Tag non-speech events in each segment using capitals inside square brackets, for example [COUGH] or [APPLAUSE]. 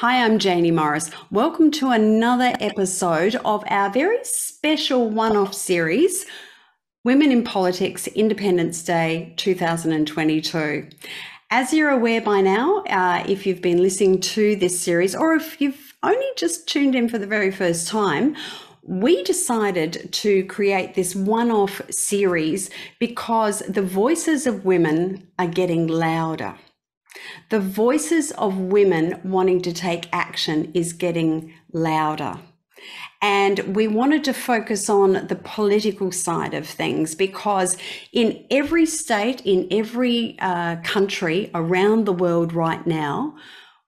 Hi, I'm Janie Morris. Welcome to another episode of our very special one off series, Women in Politics Independence Day 2022. As you're aware by now, uh, if you've been listening to this series or if you've only just tuned in for the very first time, we decided to create this one off series because the voices of women are getting louder. The voices of women wanting to take action is getting louder. And we wanted to focus on the political side of things because in every state, in every uh, country around the world right now,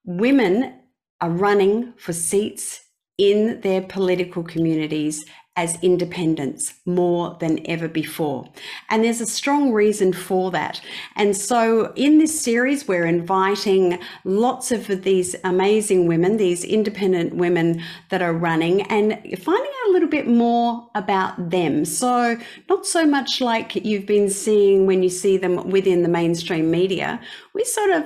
women are running for seats in their political communities as independents more than ever before. And there's a strong reason for that. And so in this series, we're inviting lots of these amazing women, these independent women that are running, and finding out a little bit more about them. So, not so much like you've been seeing when you see them within the mainstream media, we sort of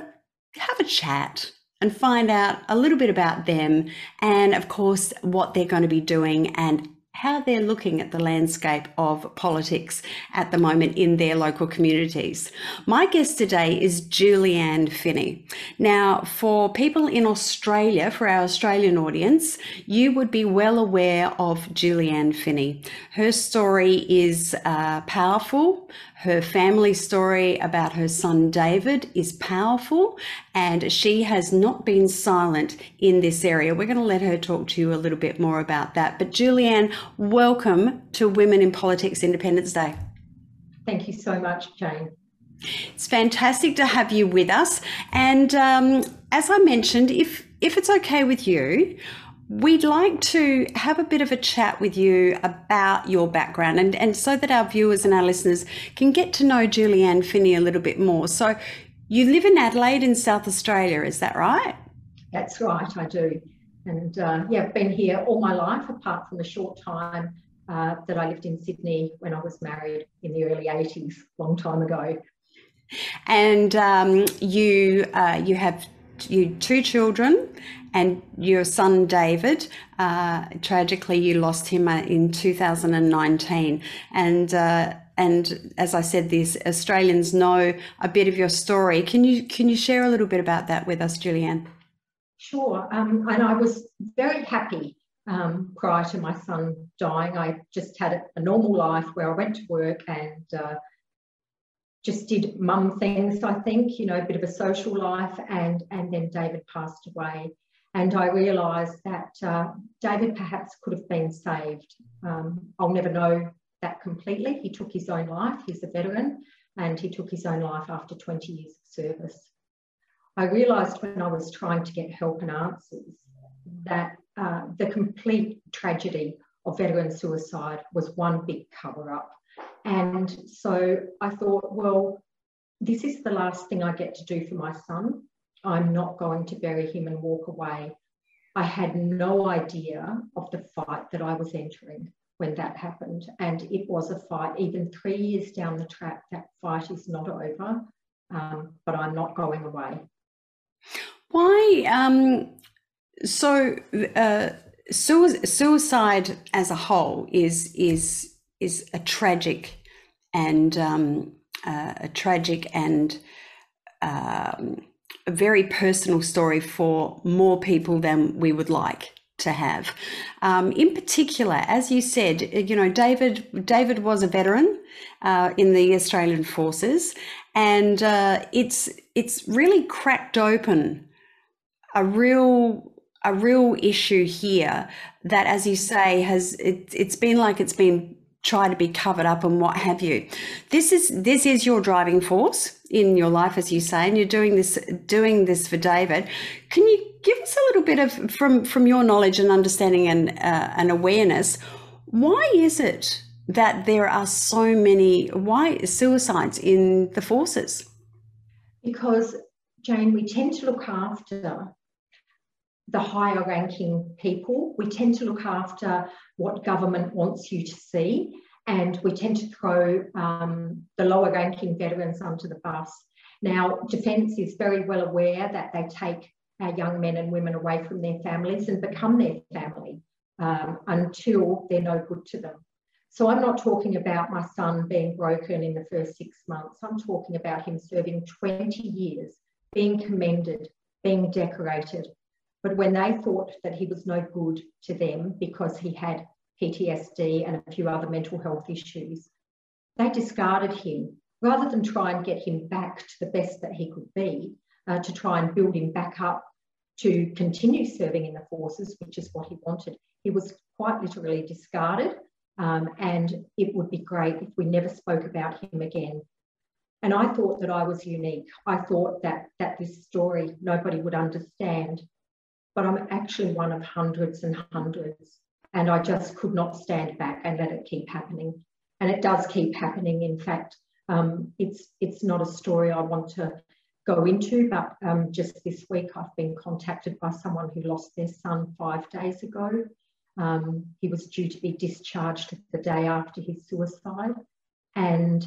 have a chat and find out a little bit about them and, of course, what they're going to be doing and how they're looking at the landscape of politics at the moment in their local communities. My guest today is Julie-Ann Finney. Now, for people in Australia, for our Australian audience, you would be well aware of Julie-Ann Finney. Her story is uh, powerful. Her family story about her son David is powerful, and she has not been silent in this area. We're going to let her talk to you a little bit more about that. But, Julie-Ann, welcome to Women in Politics Independence Day. Thank you so much, Jane. It's fantastic to have you with us. And um, as I mentioned, if if it's okay with you, We'd like to have a bit of a chat with you about your background and, and so that our viewers and our listeners can get to know Julie-Ann Finney a little bit more. So, you live in Adelaide in South Australia, is that right? That's right, I do. And uh, yeah, I've been here all my life, apart from the short time uh, that I lived in Sydney when I was married in the early 80s, long time ago. And um, you, uh, you have you two children and your son David. Uh, tragically, you lost him uh, in 2019, and uh, and as I said, these Australians know a bit of your story. Can you can you share a little bit about that with us, Julie-Ann? Sure. Um, and I was very happy um, prior to my son dying. I just had a normal life where I went to work and uh, just did mum things, I think, you know, a bit of a social life. And, and then David passed away. And I realised that uh, David perhaps could have been saved. Um, I'll never know that completely. He took his own life, he's a veteran, and he took his own life after 20 years of service. I realised when I was trying to get help and answers that uh, the complete tragedy of veteran suicide was one big cover up. And so I thought, well, this is the last thing I get to do for my son. I'm not going to bury him and walk away. I had no idea of the fight that I was entering when that happened. And it was a fight. Even three years down the track, that fight is not over, um, but I'm not going away. Why? Um, so, uh, suicide as a whole is is is a tragic and um, uh, a tragic and um, a very personal story for more people than we would like to have. Um, in particular, as you said, you know, David David was a veteran uh, in the Australian Forces, and uh, it's it's really cracked open a real a real issue here that, as you say, has it, it's been like it's been try to be covered up and what have you. This is this is your driving force in your life, as you say, and you're doing this doing this for David. Can you give us a little bit of from from your knowledge and understanding and uh, and awareness? Why is it that there are so many why suicides in the forces? Because Jane, we tend to look after the higher ranking people. We tend to look after what government wants you to see, and we tend to throw um, the lower ranking veterans under the bus. Now, Defence is very well aware that they take our young men and women away from their families and become their family um, until they're no good to them. So I'm not talking about my son being broken in the first six months. I'm talking about him serving 20 years, being commended, being decorated. But when they thought that he was no good to them because he had PTSD and a few other mental health issues, they discarded him rather than try and get him back to the best that he could be, uh, to try and build him back up to continue serving in the forces, which is what he wanted. He was quite literally discarded um, and it would be great if we never spoke about him again. And I thought that I was unique. I thought that, that this story nobody would understand. But I'm actually one of hundreds and hundreds. And I just could not stand back and let it keep happening. And it does keep happening. In fact, um, it's, it's not a story I want to go into, but um, just this week I've been contacted by someone who lost their son five days ago. Um, he was due to be discharged the day after his suicide, and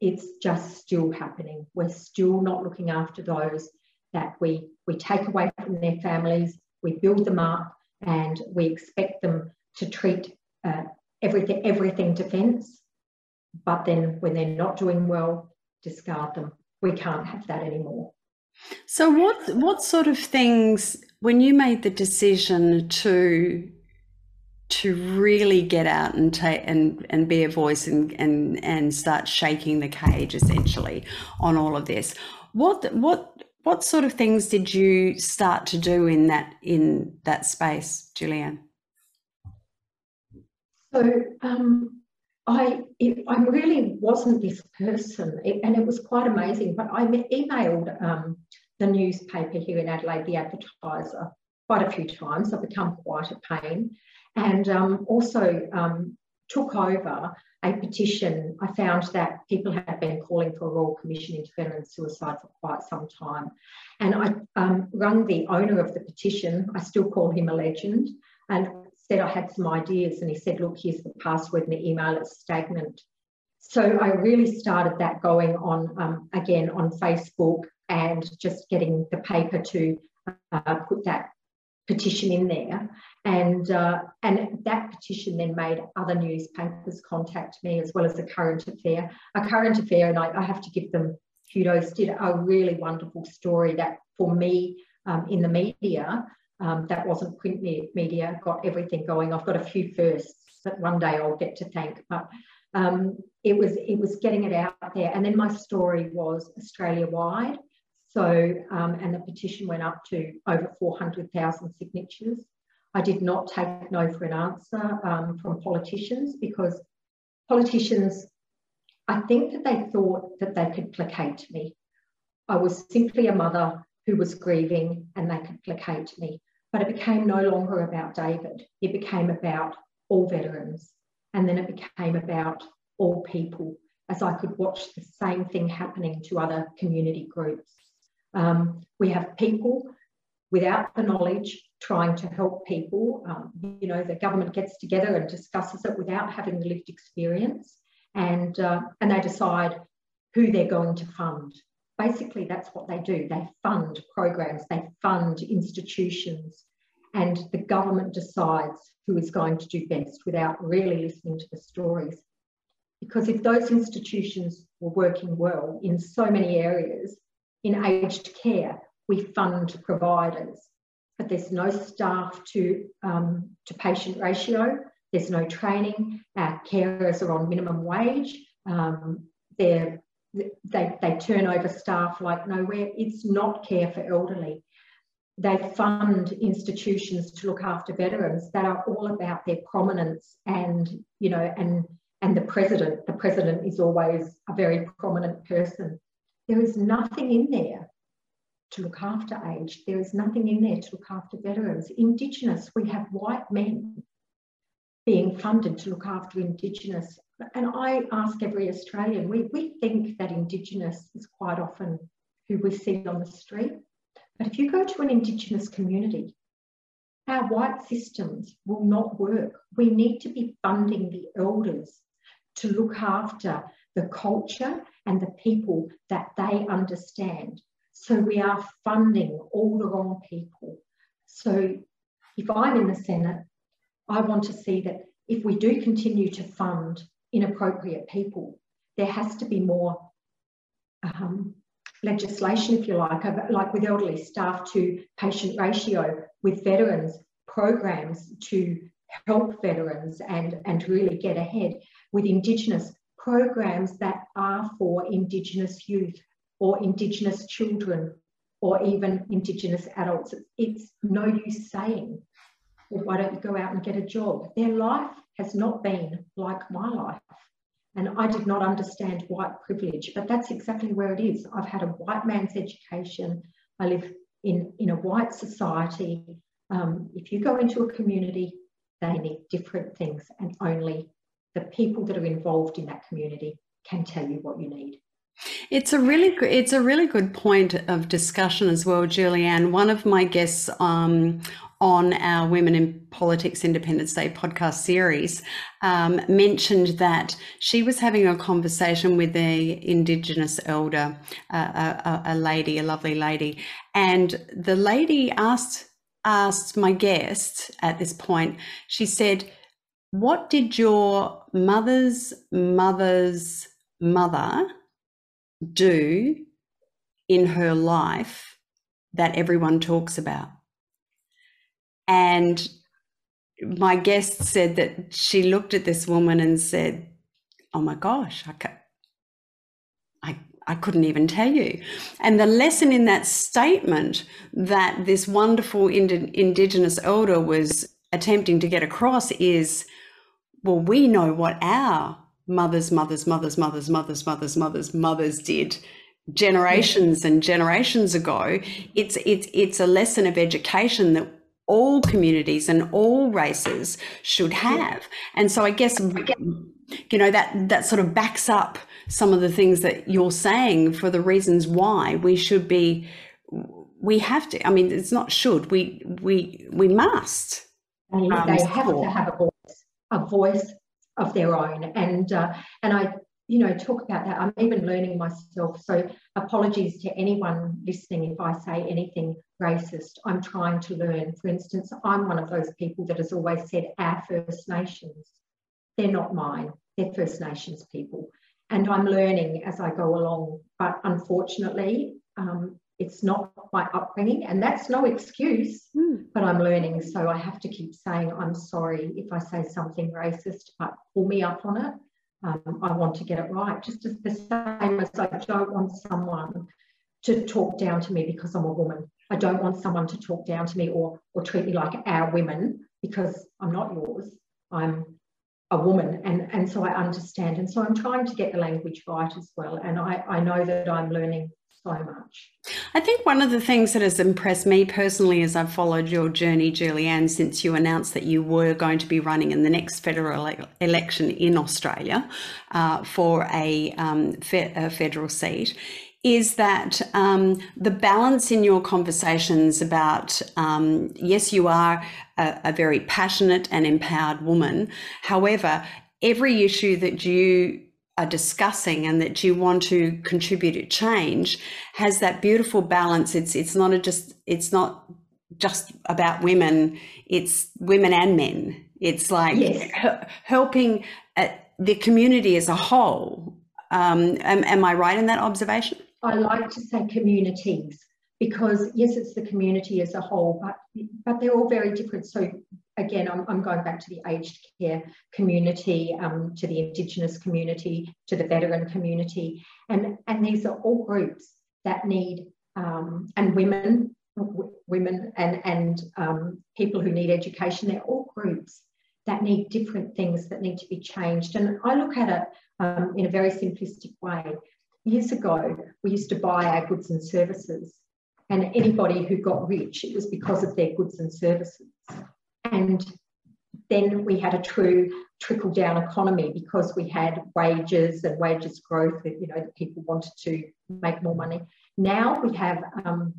it's just still happening. We're still not looking after those that we, we take away from their families, we build them up, and we expect them to treat uh, everything, everything defence. But then when they're not doing well, discard them. We can't have that anymore. So, what what sort of things when you made the decision to to really get out and take and and be a voice and and and start shaking the cage essentially on all of this what what what sort of things did you start to do in that in that space Julie-Ann so um, I it, I really wasn't this person, it, and it was quite amazing. But I emailed um, the newspaper here in Adelaide, the Advertiser, quite a few times. I've become quite a pain, and um, also um, took over a petition. I found that people had been calling for a Royal Commission into feminine suicide for quite some time. And I um, rang the owner of the petition, I still call him a legend, and said I had some ideas. And he said, Look, here's the password and the email, it's stagnant. So I really started that going on um, again on Facebook and just getting the paper to uh, put that petition in there. And, uh, and that petition then made other newspapers contact me as well as a current affair. A current affair, and I, I have to give them kudos, did a really wonderful story that for me um, in the media, um, that wasn't print media, got everything going. I've got a few firsts that one day I'll get to thank, but um, it was it was getting it out there. And then my story was Australia wide. So, um, and the petition went up to over 400,000 signatures. I did not take no for an answer um, from politicians because politicians, I think that they thought that they could placate me. I was simply a mother who was grieving and they could placate me. But it became no longer about David, it became about all veterans. And then it became about all people as I could watch the same thing happening to other community groups. Um, we have people without the knowledge trying to help people. Um, you know, the government gets together and discusses it without having the lived experience, and uh, and they decide who they're going to fund. Basically, that's what they do. They fund programs, they fund institutions, and the government decides who is going to do best without really listening to the stories. Because if those institutions were working well in so many areas, in aged care, we fund providers, but there's no staff to, um, to patient ratio, there's no training, our carers are on minimum wage, um, they they turn over staff like nowhere. It's not care for elderly. They fund institutions to look after veterans that are all about their prominence and, you know, and and the president. The president is always a very prominent person. There is nothing in there to look after aged. There is nothing in there to look after veterans. Indigenous, we have white men being funded to look after Indigenous. And I ask every Australian, we, we think that Indigenous is quite often who we see on the street. But if you go to an Indigenous community, our white systems will not work. We need to be funding the elders to look after the culture and the people that they understand So we are funding all the wrong people. So if I'm in the Senate, I want to see that if we do continue to fund inappropriate people, there has to be more um, legislation, if you like, like with elderly staff to patient ratio, with veterans, programs to help veterans and, and really get ahead, with Indigenous programs that are for Indigenous youth or Indigenous children or even Indigenous adults. It's no use saying, well, why don't you go out and get a job? Their life has not been like my life. And I did not understand white privilege, but that's exactly where it is. I've had a white man's education. I live in, in a white society. Um, if you go into a community, they need different things, and only the people that are involved in that community can tell you what you need. It's a really good, it's a really good point of discussion as well, Julie-Ann. One of my guests um, on our Women in Politics Independence Day podcast series um, mentioned that she was having a conversation with a Indigenous elder, a, a lady, a lovely lady, and the lady asked asked my guest at this point. She said, "What did your mother's mother's mother?" do in her life that everyone talks about. And my guest said that she looked at this woman and said, Oh my gosh, I, I, I couldn't even tell you. And the lesson in that statement that this wonderful ind- Indigenous elder was attempting to get across is well, we know what our mothers, mothers, mothers, mothers, mothers, mothers, mothers, mothers did generations and generations ago. It's it's it's a lesson of education that all communities and all races should have. And so I guess you know that that sort of backs up some of the things that you're saying for the reasons why we should be we have to. I mean it's not should we we we must. Um, they have to have a voice a voice of their own. And uh, and I, you know, talk about that. I'm even learning myself. So apologies to anyone listening if I say anything racist. I'm trying to learn. For instance, I'm one of those people that has always said our First Nations. They're not mine. They're First Nations people. And I'm learning as I go along. But unfortunately, um, it's not my upbringing, and that's no excuse, mm. but I'm learning. So I have to keep saying, I'm sorry if I say something racist, but pull me up on it. Um, I want to get it right. Just as the same as I don't want someone to talk down to me because I'm a woman. I don't want someone to talk down to me or, or treat me like our women because I'm not yours. I'm a woman and, and so I understand. And so I'm trying to get the language right as well. And I, I know that I'm learning so much. I think one of the things that has impressed me personally as I've followed your journey, Julie-Ann, since you announced that you were going to be running in the next federal election in Australia uh, for a, um, fe- a, federal seat, is that um, the balance in your conversations about um, yes, you are a, a very passionate and empowered woman. However, every issue that you are discussing and that you want to contribute to change has that beautiful balance. It's it's not a just it's not just about women. It's women and men. It's like yes. helping uh, the community as a whole. Um, am, am i right in that observation? I like to say communities because yes it's the community as a whole but but they're all very different. So again, I'm, I'm going back to the aged care community, um, to the Indigenous community, to the veteran community. And, and these are all groups that need, um, and women, women and, and um, people who need education, they're all groups that need different things that need to be changed. And I look at it um, in a very simplistic way. Years ago, we used to buy our goods and services and anybody who got rich, it was because of their goods and services. And then we had a true trickle down economy because we had wages and wages growth you know people wanted to make more money. Now we have um,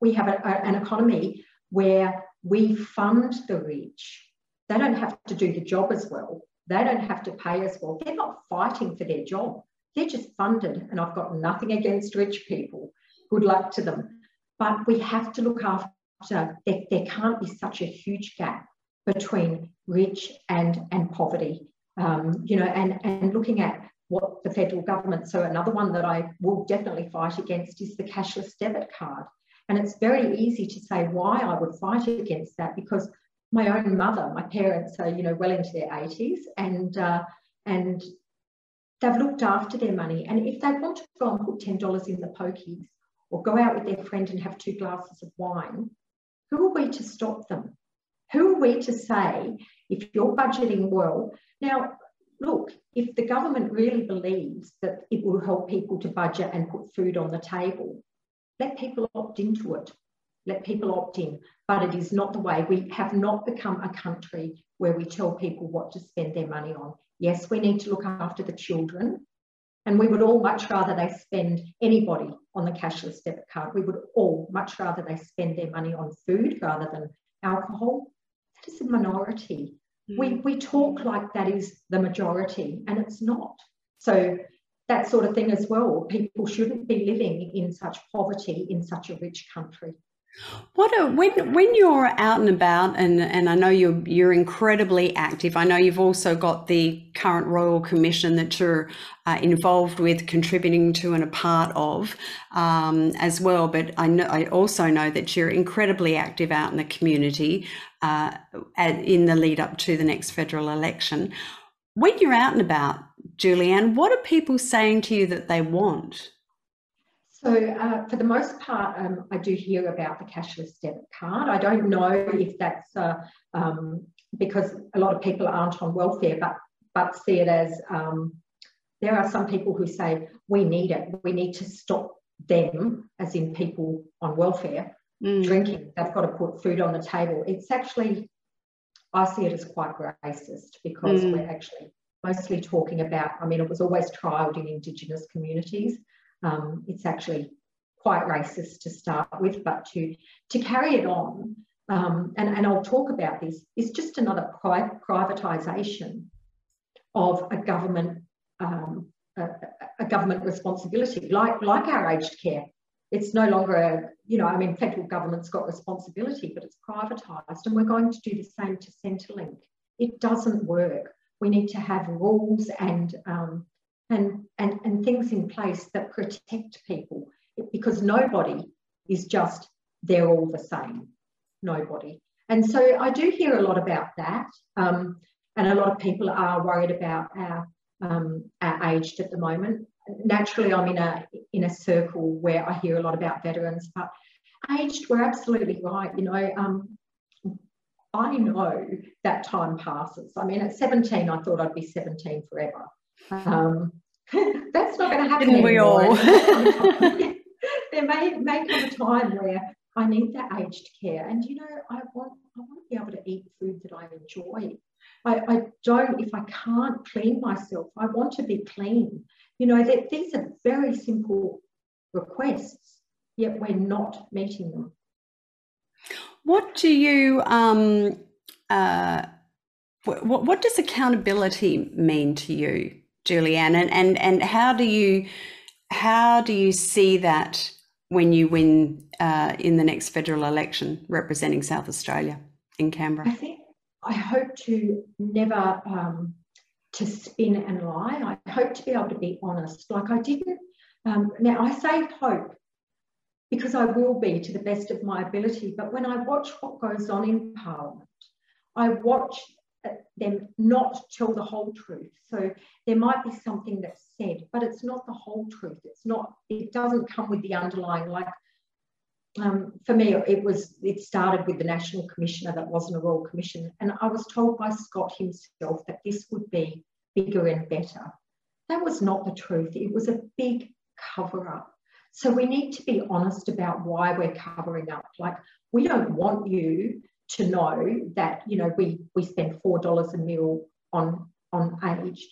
we have a, a, an economy where we fund the rich. They don't have to do the job as well. They don't have to pay as well. They're not fighting for their job. They're just funded. And I've got nothing against rich people, good luck to them. But we have to look after, there, there can't be such a huge gap between rich and, and poverty. Um, you know, and, and looking at what the federal government, so another one that I will definitely fight against is the cashless debit card. And it's very easy to say why I would fight against that because my own mother, my parents are, you know, well into their 80s and uh, and they've looked after their money. And if they want to go and put $10 in the pokies or go out with their friend and have two glasses of wine, who are we to stop them? Who are we to say if you're budgeting well? Now, look, if the government really believes that it will help people to budget and put food on the table, let people opt into it. Let people opt in. But it is not the way. We have not become a country where we tell people what to spend their money on. Yes, we need to look after the children. And we would all much rather they spend anybody on the cashless debit card. We would all much rather they spend their money on food rather than alcohol. That is a minority. Mm. We, we talk like that is the majority, and it's not. So that sort of thing as well. People shouldn't be living in such poverty in such a rich country. What a, when when you're out and about, and and I know you're you're incredibly active. I know you've also got the current Royal Commission that you're uh, involved with, contributing to and a part of um, as well. But I know I also know that you're incredibly active out in the community uh, in the lead up to the next federal election. When you're out and about, Julie-Ann, what are people saying to you that they want? So uh, for the most part, um, I do hear about the cashless debit card. I don't know if that's uh, um, because a lot of people aren't on welfare, but but see it as um, there are some people who say we need it. We need to stop them, as in people on welfare, mm. drinking. They've got to put food on the table. It's actually, I see it as quite racist because mm. we're actually mostly talking about. I mean, it was always trialled in Indigenous communities um, it's actually quite racist to start with, but to, to carry it on, um, and, and I'll talk about this, is just another pri- privatisation of a government um, a, a, government responsibility, like, like our aged care. It's no longer a, you know, I mean, federal government's got responsibility, but it's privatised, and we're going to do the same to Centrelink. It doesn't work. We need to have rules and um, and, and, and things in place that protect people because nobody is just they're all the same. Nobody. And so I do hear a lot about that. Um, and a lot of people are worried about our, um, our aged at the moment. Naturally, I'm in a in a circle where I hear a lot about veterans, but aged, we're absolutely right. You know, um, I know that time passes. I mean, at 17, I thought I'd be 17 forever. Um, [LAUGHS] that's not going to happen. Didn't we all? [LAUGHS] [LAUGHS] there may, may come a time where I need that aged care. And you know, I want I want to be able to eat food that I enjoy. I, I don't, if I can't clean myself, I want to be clean. You know, that these are very simple requests, yet we're not meeting them. What do you um uh what, what does accountability mean to you? Julie-Ann, and and and how do you how do you see that when you win uh, in the next federal election representing South Australia in Canberra? I think I hope to never um, to spin and lie. I hope to be able to be honest. Like I didn't. Um, now I say hope because I will be to the best of my ability. But when I watch what goes on in Parliament, I watch them not tell the whole truth. So there might be something that's said, but it's not the whole truth. It's not, it doesn't come with the underlying, like um, for me, it was, it started with the National Commissioner that wasn't a Royal Commission. And I was told by Scott himself that this would be bigger and better. That was not the truth. It was a big cover up. So we need to be honest about why we're covering up. Like, we don't want you to know that you know we we spend four dollars a meal on on aged.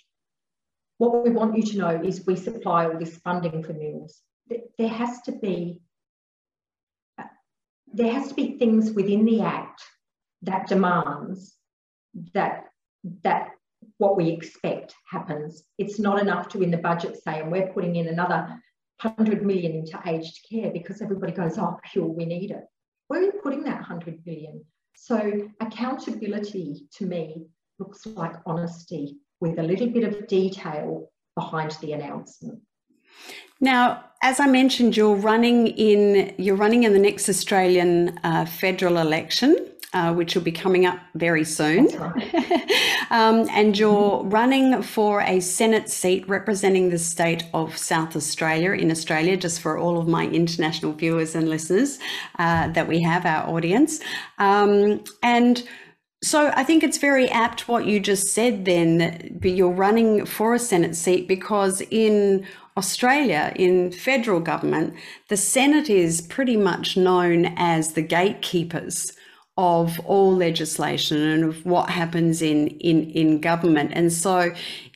What we want you to know is we supply all this funding for meals. There has to be uh, there has to be things within the act that demands that that what we expect happens. It's not enough to in the budget say, and we're putting in another 100 million into aged care because everybody goes, oh, pure, we need it. Where are you putting that 100 million? So accountability to me looks like honesty with a little bit of detail behind the announcement. Now, as I mentioned, you're running in you're running in the next Australian uh, federal election, uh, which will be coming up very soon. Right. [LAUGHS] um, and you're mm-hmm. running for a Senate seat representing the state of South Australia in Australia, just for all of my international viewers and listeners uh, that we have, our audience. Um, and so I think it's very apt what you just said then that you're running for a Senate seat because in Australia, in federal government, the Senate is pretty much known as the gatekeepers of all legislation and of what happens in, in, in government. And so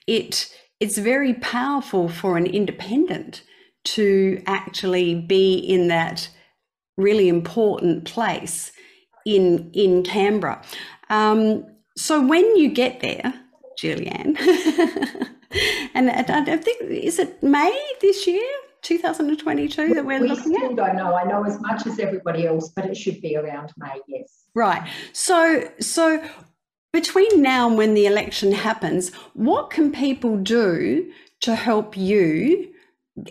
it it's very powerful for an independent to actually be in that really important place in in Canberra. Um, so when you get there, Julie-Ann, [LAUGHS] and I think is it May this year, 2022 that we're we looking still don't know. I know as much as everybody else, but it should be around May. Yes. Right. So so between now and when the election happens, what can people do to help you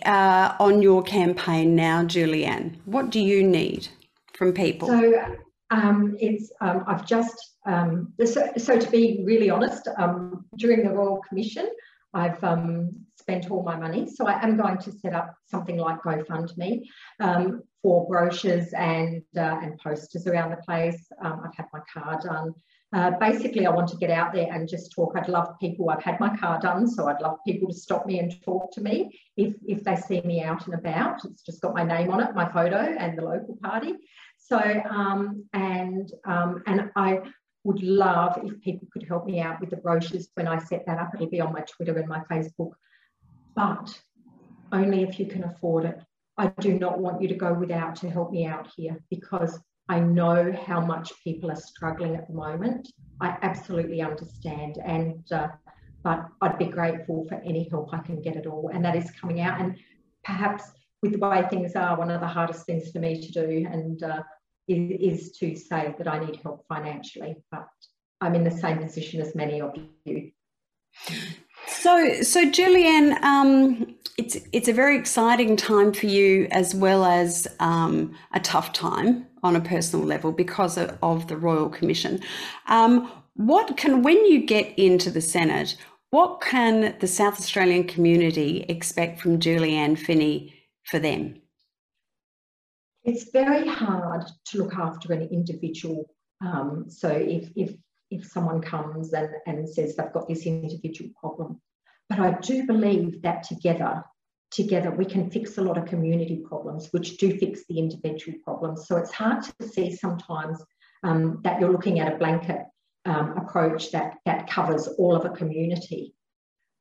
uh, on your campaign now, Julie-Ann? What do you need from people? So um, it's um, I've just um, so, so, to be really honest, um, during the Royal Commission, I've um, spent all my money. So I am going to set up something like GoFundMe um, for brochures and uh, and posters around the place. I've had my car done. Uh, basically, I want to get out there and just talk. I'd love people. I've had my car done, so I'd love people to stop me and talk to me if if they see me out and about. It's just got my name on it, my photo, and the local party. So, um, and um, and I would love if people could help me out with the brochures when I set that up. It'll be on my Twitter and my Facebook, but only if you can afford it. I do not want you to go without to help me out here because I know how much people are struggling at the moment. I absolutely understand, and uh, but I'd be grateful for any help I can get at all, and that is coming out. And perhaps with the way things are, one of the hardest things for me to do, and uh, is, is to say that I need help financially, but I'm in the same position as many of you. So, so Julie-Ann, um, it's it's a very exciting time for you as well as um, a tough time on a personal level because of, of the Royal Commission. Um, what can when you get into the Senate? What can the South Australian community expect from Julie-Ann Finney for them? It's very hard to look after an individual. Um, so if, if, if someone comes and, and says they've got this individual problem, but I do believe that together, together we can fix a lot of community problems, which do fix the individual problems. So it's hard to see sometimes um, that you're looking at a blanket um, approach that, that covers all of a community.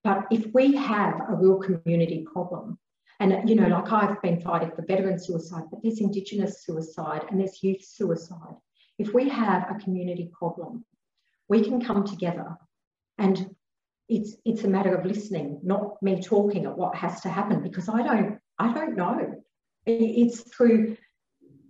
But if we have a real community problem, and, you know, like I've been fighting for veteran suicide, but there's Indigenous suicide and there's youth suicide. If we have a community problem, we can come together and it's it's a matter of listening, not me talking at what has to happen because I don't I don't know. It's through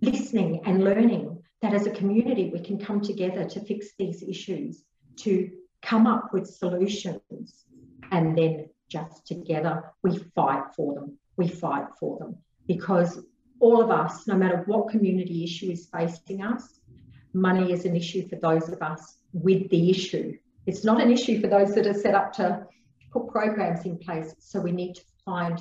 listening and learning that as a community we can come together to fix these issues, to come up with solutions, and then just together we fight for them we fight for them because all of us, no matter what community issue is facing us, money is an issue for those of us with the issue. It's not an issue for those that are set up to put programs in place. So we need to find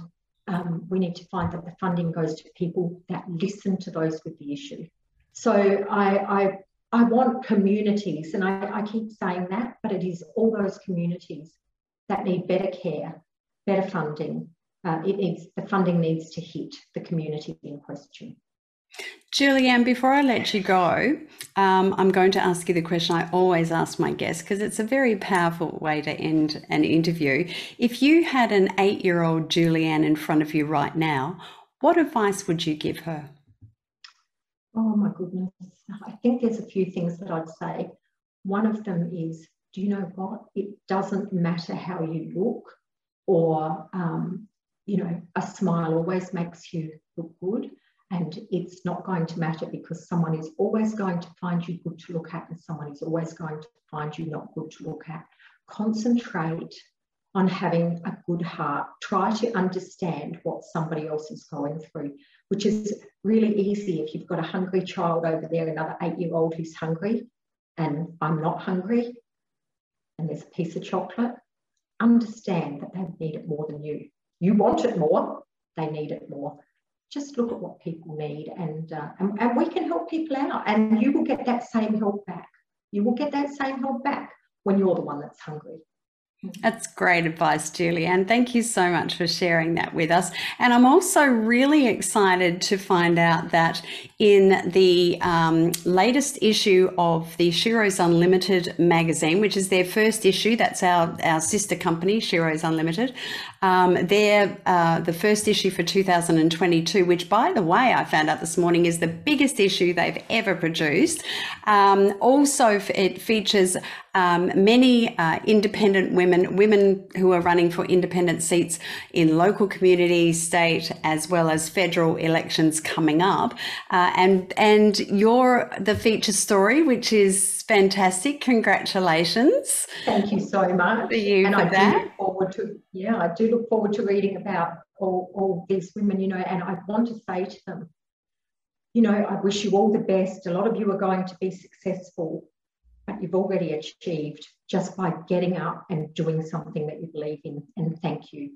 um, we need to find that the funding goes to people that listen to those with the issue. So I I, I want communities, and I, I keep saying that, but it is all those communities that need better care, better funding, uh, it needs the funding needs to hit the community in question. Julie-Ann, before I let you go, um, I'm going to ask you the question I always ask my guests because it's a very powerful way to end an interview. If you had an eight year old Julie-Ann in front of you right now, what advice would you give her? Oh my goodness. I think there's a few things that I'd say. One of them is do you know what? It doesn't matter how you look or um, you know, a smile always makes you look good. And it's not going to matter because someone is always going to find you good to look at and someone is always going to find you not good to look at. Concentrate on having a good heart. Try to understand what somebody else is going through, which is really easy if you've got a hungry child over there, another eight year old who's hungry, and I'm not hungry, and there's a piece of chocolate. Understand that they need it more than you. You want it more, they need it more. Just look at what people need, and, uh, and, and we can help people out, and you will get that same help back. You will get that same help back when you're the one that's hungry. That's great advice, Julie-Ann. Thank you so much for sharing that with us. And I'm also really excited to find out that in the um, latest issue of the Sheroes Unlimited magazine, which is their first issue, that's our, our sister company, Sheroes Unlimited, um, they're uh, the first issue for 2022, which, by the way, I found out this morning is the biggest issue they've ever produced. Um, also, it features um, many uh, independent women, women who are running for independent seats in local community, state, as well as federal elections coming up. Uh, and and your the feature story, which is fantastic. Congratulations. Thank you so much. For you and for I that. do look forward to yeah, I do look forward to reading about all, all these women, you know, and I want to say to them, you know, I wish you all the best. A lot of you are going to be successful, but you've already achieved just by getting up and doing something that you believe in. And thank you.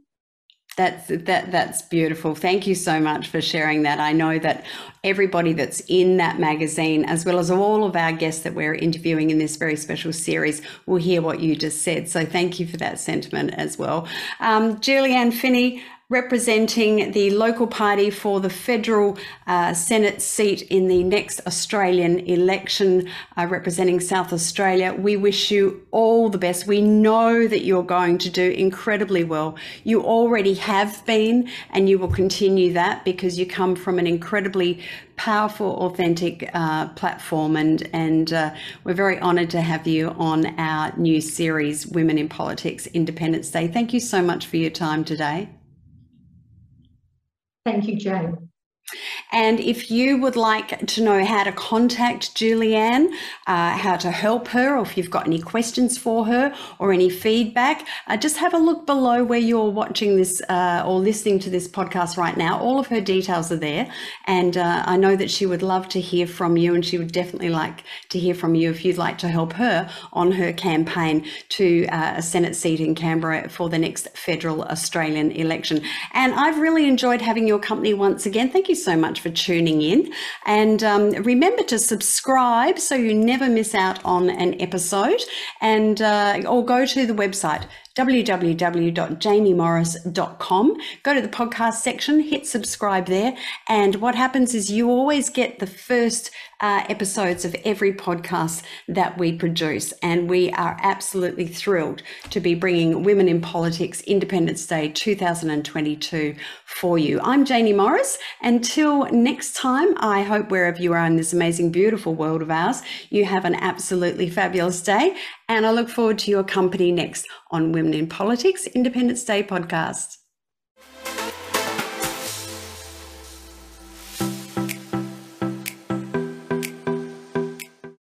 That's that that's beautiful. Thank you so much for sharing that. I know that everybody that's in that magazine, as well as all of our guests that we're interviewing in this very special series, will hear what you just said. So thank you for that sentiment as well. Um, Julie-Ann Finney, representing the local party for the federal uh, Senate seat in the next Australian election, uh, representing South Australia. We wish you all the best. We know that you're going to do incredibly well. You already have been, and you will continue that because you come from an incredibly powerful, authentic uh, platform, and and uh, we're very honoured to have you on our new series, Women in Politics Independence Day. Thank you so much for your time today. Thank you, Jane. And if you would like to know how to contact Julie-Ann, uh, how to help her, or if you've got any questions for her or any feedback, uh, just have a look below where you're watching this uh, or listening to this podcast right now. All of her details are there. And uh, I know that she would love to hear from you, and she would definitely like to hear from you if you'd like to help her on her campaign to uh, a Senate seat in Canberra for the next federal Australian election. And I've really enjoyed having your company once again. Thank you so much for tuning in. And um, remember to subscribe so you never miss out on an episode. And uh, or go to the website www.jamiemorris.com. Go to the podcast section, hit subscribe there. And what happens is you always get the first uh, episodes of every podcast that we produce. And we are absolutely thrilled to be bringing Women in Politics Independence Day 2022 for you. I'm Janie Morris. Until next time, I hope wherever you are in this amazing, beautiful world of ours, you have an absolutely fabulous day. And I look forward to your company next on Women in Politics Independence Day podcast.